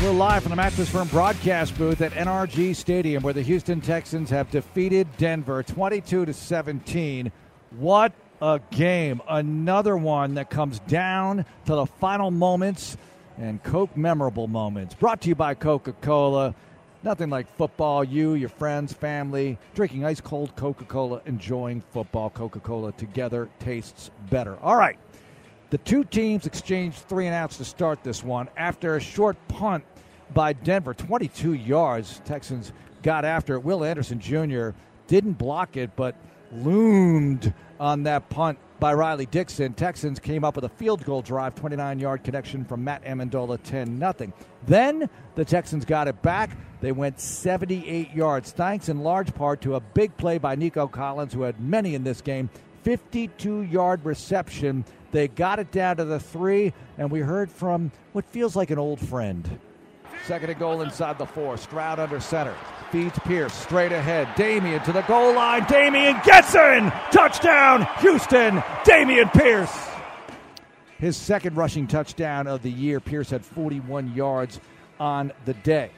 We're live from the Mattress Firm broadcast booth at NRG Stadium, where the Houston Texans have defeated Denver 22 to 17. What a game! Another one that comes down to the final moments and Coke memorable moments. Brought to you by Coca-Cola. Nothing like football. You, your friends, family, drinking ice cold Coca Cola, enjoying football. Coca Cola together tastes better. All right. The two teams exchanged three and outs to start this one after a short punt by Denver, 22 yards. Texans got after it. Will Anderson Jr. didn't block it, but loomed on that punt by Riley Dixon. Texans came up with a field goal drive, 29 yard connection from Matt Ammendola, 10 0. Then the Texans got it back. They went 78 yards, thanks in large part to a big play by Nico Collins, who had many in this game. 52 yard reception. They got it down to the three, and we heard from what feels like an old friend. Second and goal inside the four. Stroud under center. Feeds Pierce straight ahead. Dameon to the goal line. Dameon gets in. Touchdown, Houston. Dameon Pierce. His second rushing touchdown of the year. Pierce had 41 yards on the day.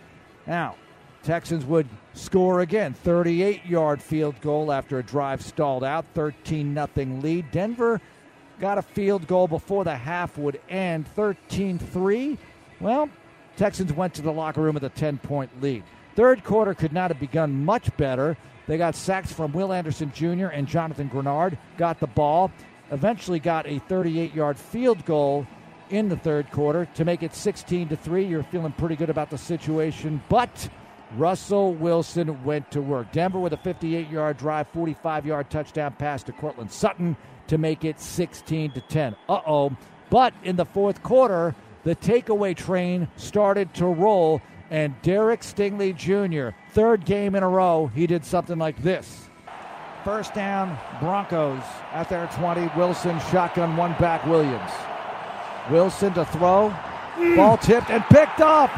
Now, Texans would score again. 38 yard field goal after a drive stalled out. 13 0 lead. Denver got a field goal before the half would end. 13 3. Well, Texans went to the locker room with a 10 point lead. Third quarter could not have begun much better. They got sacks from Will Anderson Jr. and Jonathan Greenard, got the ball, eventually got a 38 yard field goal in the third quarter to make it 16 to 3. You're feeling pretty good about the situation, but Russell Wilson went to work. Denver with a 58 yard drive, 45 yard touchdown pass to Courtland Sutton to make it 16 to 10. Uh oh. But in the fourth quarter, the takeaway train started to roll, and Derek Stingley Jr., third game in a row, he did something like this. First down, Broncos at their 20. Wilson shotgun one back, Williams. Wilson to throw. Ball tipped and picked off.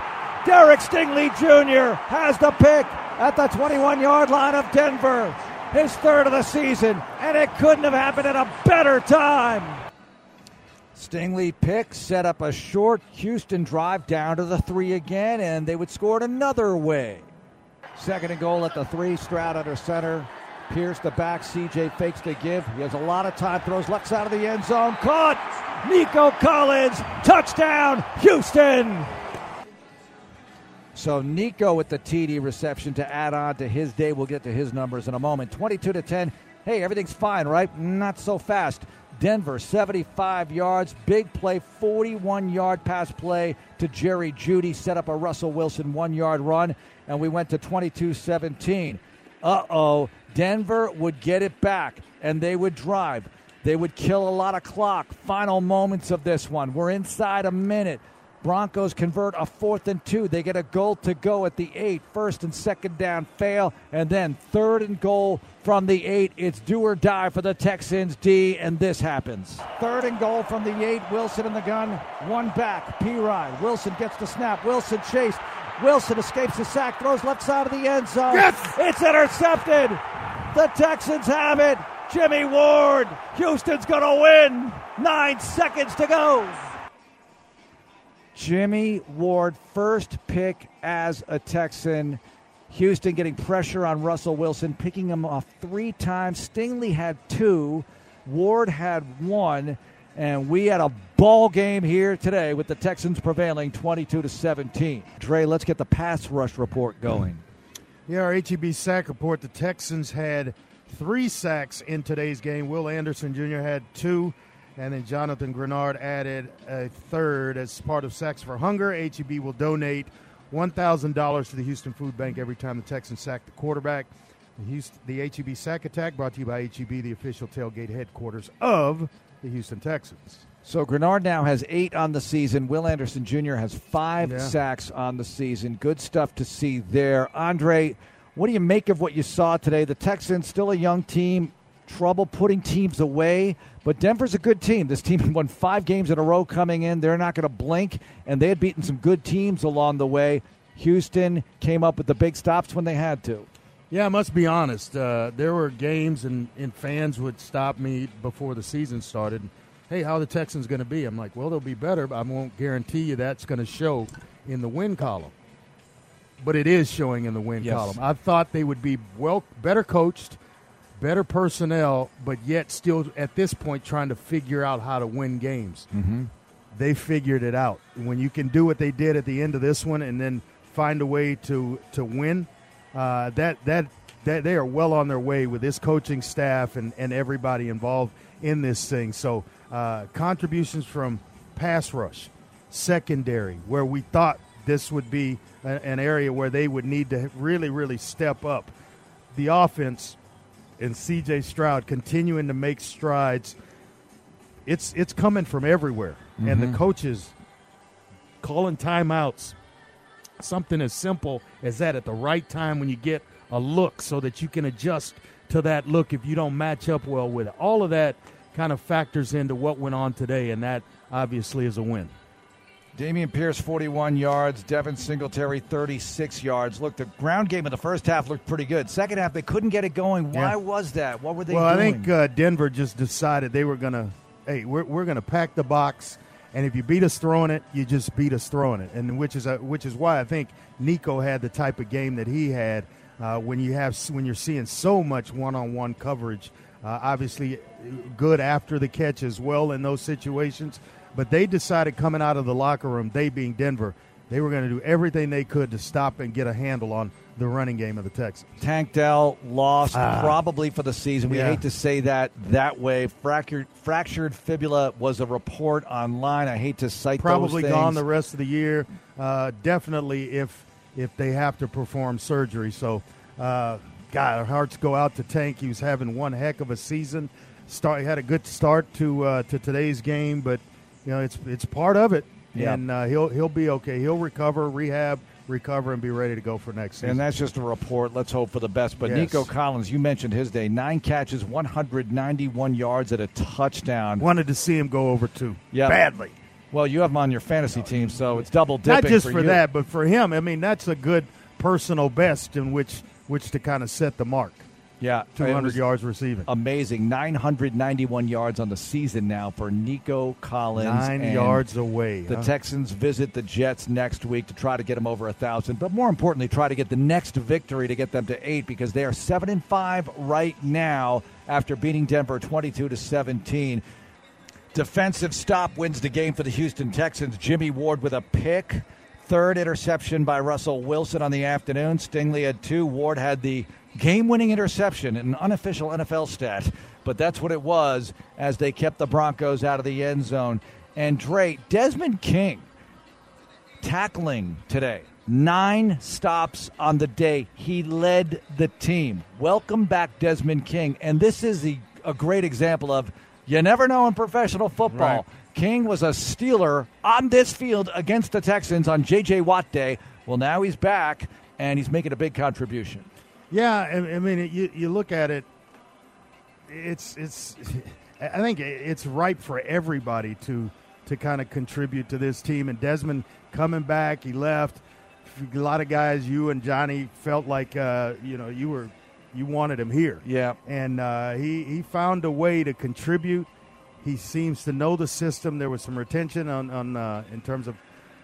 Derek Stingley Jr. has the pick at the 21 yard line of Denver. His third of the season, and it couldn't have happened at a better time. Stingley pick set up a short Houston drive down to the three again, and they would score it another way. Second and goal at the three, Stroud under center. Pierce the back, CJ fakes the give. He has a lot of time, throws left side of the end zone. Caught! Nico Collins, touchdown, Houston! So Nico with the TD reception to add on to his day. We'll get to his numbers in a moment. 22 to 10. Hey, everything's fine, right? Not so fast. Denver, 75 yards, big play, 41 yard pass play to Jerry Jeudy, set up a Russell Wilson one yard run, and we went to 22 17. Uh oh, Denver would get it back, and they would drive. They would kill a lot of clock. Final moments of this one. We're inside a minute. Broncos convert a fourth and two. They get a goal to go at the eight. First and second down fail, and then third and goal from the eight. It's do or die for the Texans D, and this happens. Third and goal from the eight. Wilson in the gun, one back. Perine. Wilson gets the snap. Wilson chased. Wilson escapes the sack, throws left side of the end zone. Yes! It's intercepted. The Texans have it. Jimmy Ward. Houston's going to win. Nine seconds to go. Jimmy Ward, first pick as a Texan. Houston getting pressure on Russell Wilson, picking him off three times. Stingley had two, Ward had one, and we had a ball game here today with the Texans prevailing 22 to 17. Dre, let's get the pass rush report going. Yeah, our HEB sack report. The Texans had three sacks in today's game. Will Anderson Jr. had two. And then Jonathan Greenard added a third as part of Sacks for Hunger. HEB will donate $1,000 to the Houston Food Bank every time the Texans sack the quarterback. The, Houston, the HEB Sack Attack brought to you by HEB, the official tailgate headquarters of the Houston Texans. So Greenard now has eight on the season. Will Anderson Jr. has five Yeah. sacks on the season. Good stuff to see there. Andre, what do you make of what you saw today? The Texans, still a young team, trouble putting teams away, but Denver's a good team. This team won five games in a row coming in. They're not going to blink, and they had beaten some good teams along the way. Houston came up with the big stops when they had to. Yeah, I must be honest. Uh, there were games, and, and fans would stop me before the season started. Hey, how are the Texans going to be? I'm like, well, they'll be better, but I won't guarantee you that's going to show in the win column. But it is showing in the win Yes. column. I thought they would be well better coached, better personnel, but yet still at this point trying to figure out how to win games. Mm-hmm. They figured it out. When you can do what they did at the end of this one and then find a way to to win, uh, that that that they are well on their way with this coaching staff and, and everybody involved in this thing. So uh, contributions from pass rush, secondary, where we thought this would be a, an area where they would need to really really step up. The offense and C.J. Stroud continuing to make strides. It's it's coming from everywhere, and the mm-hmm. coaches calling timeouts. Something as simple as that at the right time when you get a look, so that you can adjust to that look if you don't match up well with it. All of that kind of factors into what went on today, and that obviously is a win. Dameon Pierce, 41 yards. Devin Singletary, 36 yards. Look, the ground game in the first half looked pretty good. Second half, they couldn't get it going. Why Yeah. was that? What were they well, doing? I think uh, Denver just decided they were going to, hey, we're, we're going to pack the box, and if you beat us throwing it, you just beat us throwing it, and which is uh, which is why I think Nico had the type of game that he had uh, when you have when you're seeing so much one-on-one coverage. Uh, obviously, good after the catch as well in those situations, but they decided coming out of the locker room, they being Denver, they were going to do everything they could to stop and get a handle on the running game of the Texans. Tank Dell lost probably for the season. We Ah. Yeah. hate to say that that way. Fractured, fractured fibula was a report online. I hate to cite probably gone the rest of the year. Uh, definitely if if they have to perform surgery. So, uh, God, our hearts go out to Tank. He was having one heck of a season. Start he had a good start to uh, to today's game, but you know it's it's part of it, Yeah. and uh, he'll he'll be okay. He'll recover, rehab, recover, and be ready to go for next season. And that's just a report. Let's hope for the best. But Yes. Nico Collins, you mentioned his day. Nine catches, 191 yards at a touchdown. Wanted to see him go over two Yeah. badly. Well, you have him on your fantasy team, so it's double dipping. Not just for, you. that, but for him. I mean, that's a good personal best in which which to kind of set the mark. Yeah, 200 yards receiving. Amazing, 991 yards on the season now for Nico Collins. Nine yards away. The huh? Texans visit the Jets next week to try to get them over a thousand, but more importantly, try to get the next victory to get them to eight because they are seven and five right now after beating Denver 22 to 17. Defensive stop wins the game for the Houston Texans. Jimmy Ward with a pick. Third interception by Russell Wilson on the afternoon. Stingley had two. Ward had the game winning interception, an unofficial NFL stat, but that's what it was as they kept the Broncos out of the end zone. And Dre, Desmond King tackling today. Nine stops on the day. He led the team. Welcome back, Desmond King. And this is the, a great example of you never know in professional football. Right. King was a Steeler on this field against the Texans on J.J. Watt Day. Well, now he's back, and he's making a big contribution. Yeah, I, I mean, it, you you look at it. It's it's. I think it's ripe for everybody to to kind of contribute to this team. And Desmond coming back, he left. A lot of guys, you and Johnny, felt like uh, you know you were you wanted him here. Yeah. and uh, he he found a way to contribute. He seems to know the system. There was some retention on on uh, in terms of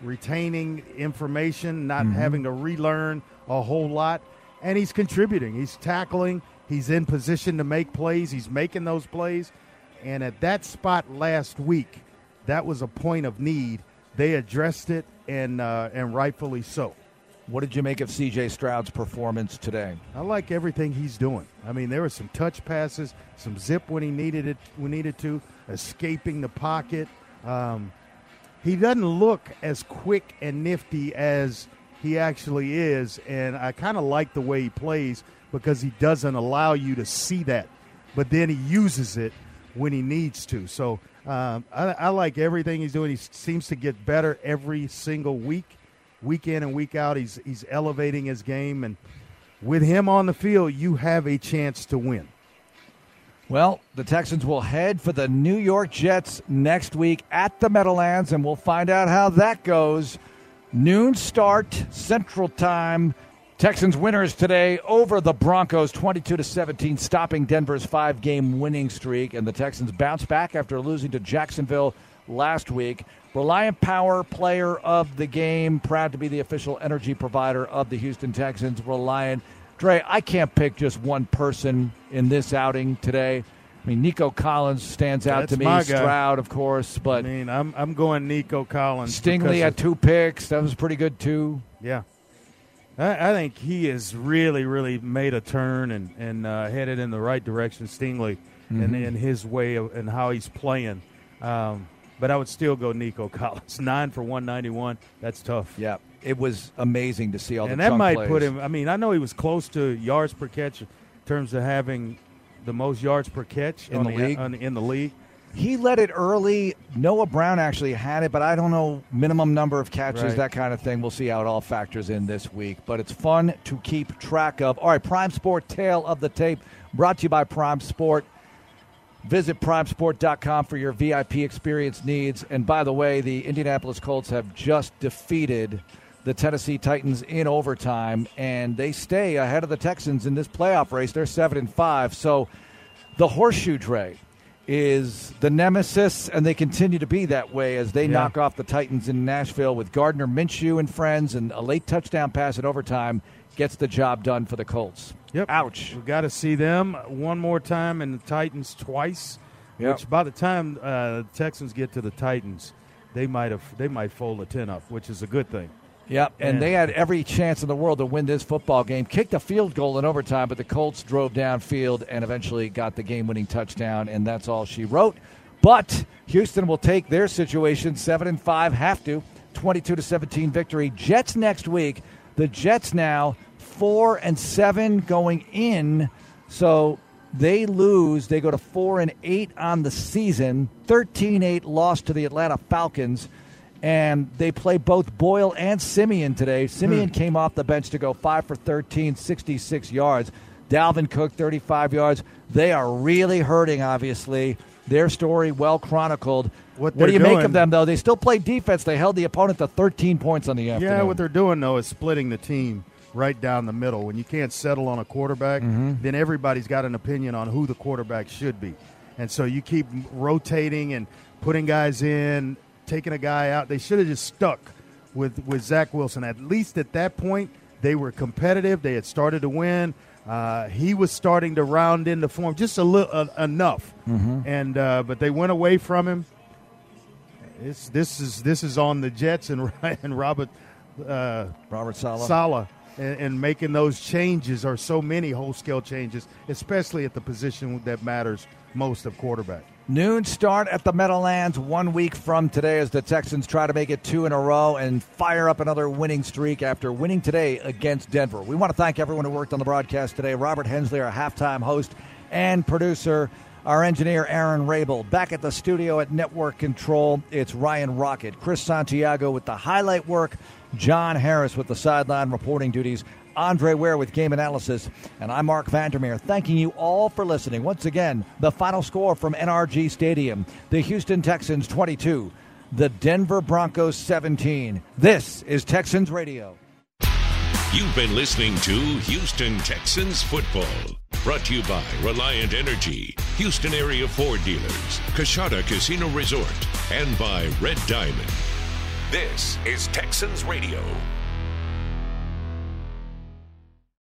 retaining information, not having to relearn a whole lot, and he's contributing. He's tackling. He's in position to make plays. He's making those plays, and at that spot last week, that was a point of need. They addressed it, and uh, and rightfully so. What did you make of C.J. Stroud's performance today? I like everything he's doing. I mean, there were some touch passes, some zip when he needed it, when needed to, escaping the pocket. Um, he doesn't look as quick and nifty as he actually is, and I kind of like the way he plays because he doesn't allow you to see that, but then he uses it when he needs to. So um, I, I like everything he's doing. He seems to get better every single week, week in and week out. He's he's elevating his game, and with him on the field, you have a chance to win. Well, the Texans will head for the New York Jets next week at the Meadowlands, and we'll find out how that goes. Noon start, Central Time. Texans winners today over the Broncos 22 to 17 stopping Denver's 5-game winning streak and the Texans bounce back after losing to Jacksonville last week. Reliant Power Player of the Game, proud to be the official energy provider of the Houston Texans. Reliant. Dre, I can't pick just one person in this outing today. I mean, Nico Collins stands out That's to me. Stroud, of course, but I mean, I'm I'm going Nico Collins. Stingley had two picks. That was pretty good too. Yeah. I, I think he has really, really made a turn and, and uh, headed in the right direction, Stingley, and Mm-hmm. in his way of, and how he's playing. Um, but I would still go Nico Collins. Nine for 191. That's tough. Yeah, it was amazing to see all the and that might plays. put him, I mean, I know he was close to yards per catch in terms of having the most yards per catch In on the league? on- in the league. He led it early. Noah Brown actually had it, but I don't know minimum number of catches, Right. that kind of thing. We'll see how it all factors in this week. But it's fun to keep track of. All right, Prime Sport Tale of the Tape, brought to you by Prime Sport. Visit primesport.com for your VIP experience needs. And by the way, the Indianapolis Colts have just defeated the Tennessee Titans in overtime, and they stay ahead of the Texans in this playoff race. They're seven and five. So the horseshoe tray is the nemesis, and they continue to be that way as they Yeah. knock off the Titans in Nashville with Gardner Minshew and friends, and a late touchdown pass at overtime gets the job done for the Colts. Yep. Ouch. We've got to see them one more time and the Titans twice. Yep. Which by the time uh, the Texans get to the Titans, they might have they might fold a ten up, which is a good thing. Yep, and Yeah. they had every chance in the world to win this football game. Kicked a field goal in overtime, but the Colts drove downfield and eventually got the game-winning touchdown, and that's all she wrote. But Houston will take their situation seven and five, have to twenty-two to seventeen victory. Jets next week. The Jets now four and seven going in, so they lose. They go to four and eight on the season. 13-8 loss to the Atlanta Falcons and they play both Boyle and Siemian today. Siemian hmm. came off the bench to go 5 for 13, 66 yards. Dalvin Cook, 35 yards. They are really hurting, obviously. Their story well chronicled. What do they're you make of them, though? They still play defense. They held the opponent to 13 points on the afternoon. Yeah, what they're doing though is splitting the team right down the middle. When you can't settle on a quarterback, mm-hmm. then everybody's got an opinion on who the quarterback should be, and so you keep rotating and putting guys in, taking a guy out. They should have just stuck with with Zach Wilson. At least at that point, they were competitive. They had started to win. Uh, he was starting to round into form just a little uh, enough, and uh, but they went away from him. It's, this is this is on the Jets and and Robert uh, Robert Saleh. Saleh and, and making those changes or so many whole scale changes, especially at the position that matters most of quarterback. Noon start at the Meadowlands one week from today as the Texans try to make it two in a row and fire up another winning streak after winning today against Denver. We want to thank everyone who worked on the broadcast today. Robert Hensley, our halftime host and producer, our engineer Aaron Rabel. Back at the studio at Network Control, it's Ryan Rocket, Chris Santiago with the highlight work, John Harris with the sideline reporting duties. Andre Ware with game analysis, and I'm Marc Vandermeer, thanking you all for listening. Once again, the final score from NRG Stadium the Houston Texans 22, the Denver Broncos 17. This is Texans Radio. You've been listening to Houston Texans football. Brought to you by Reliant Energy, Houston area Ford dealers, Coushatta Casino Resort, and by Red Diamond. This is Texans Radio.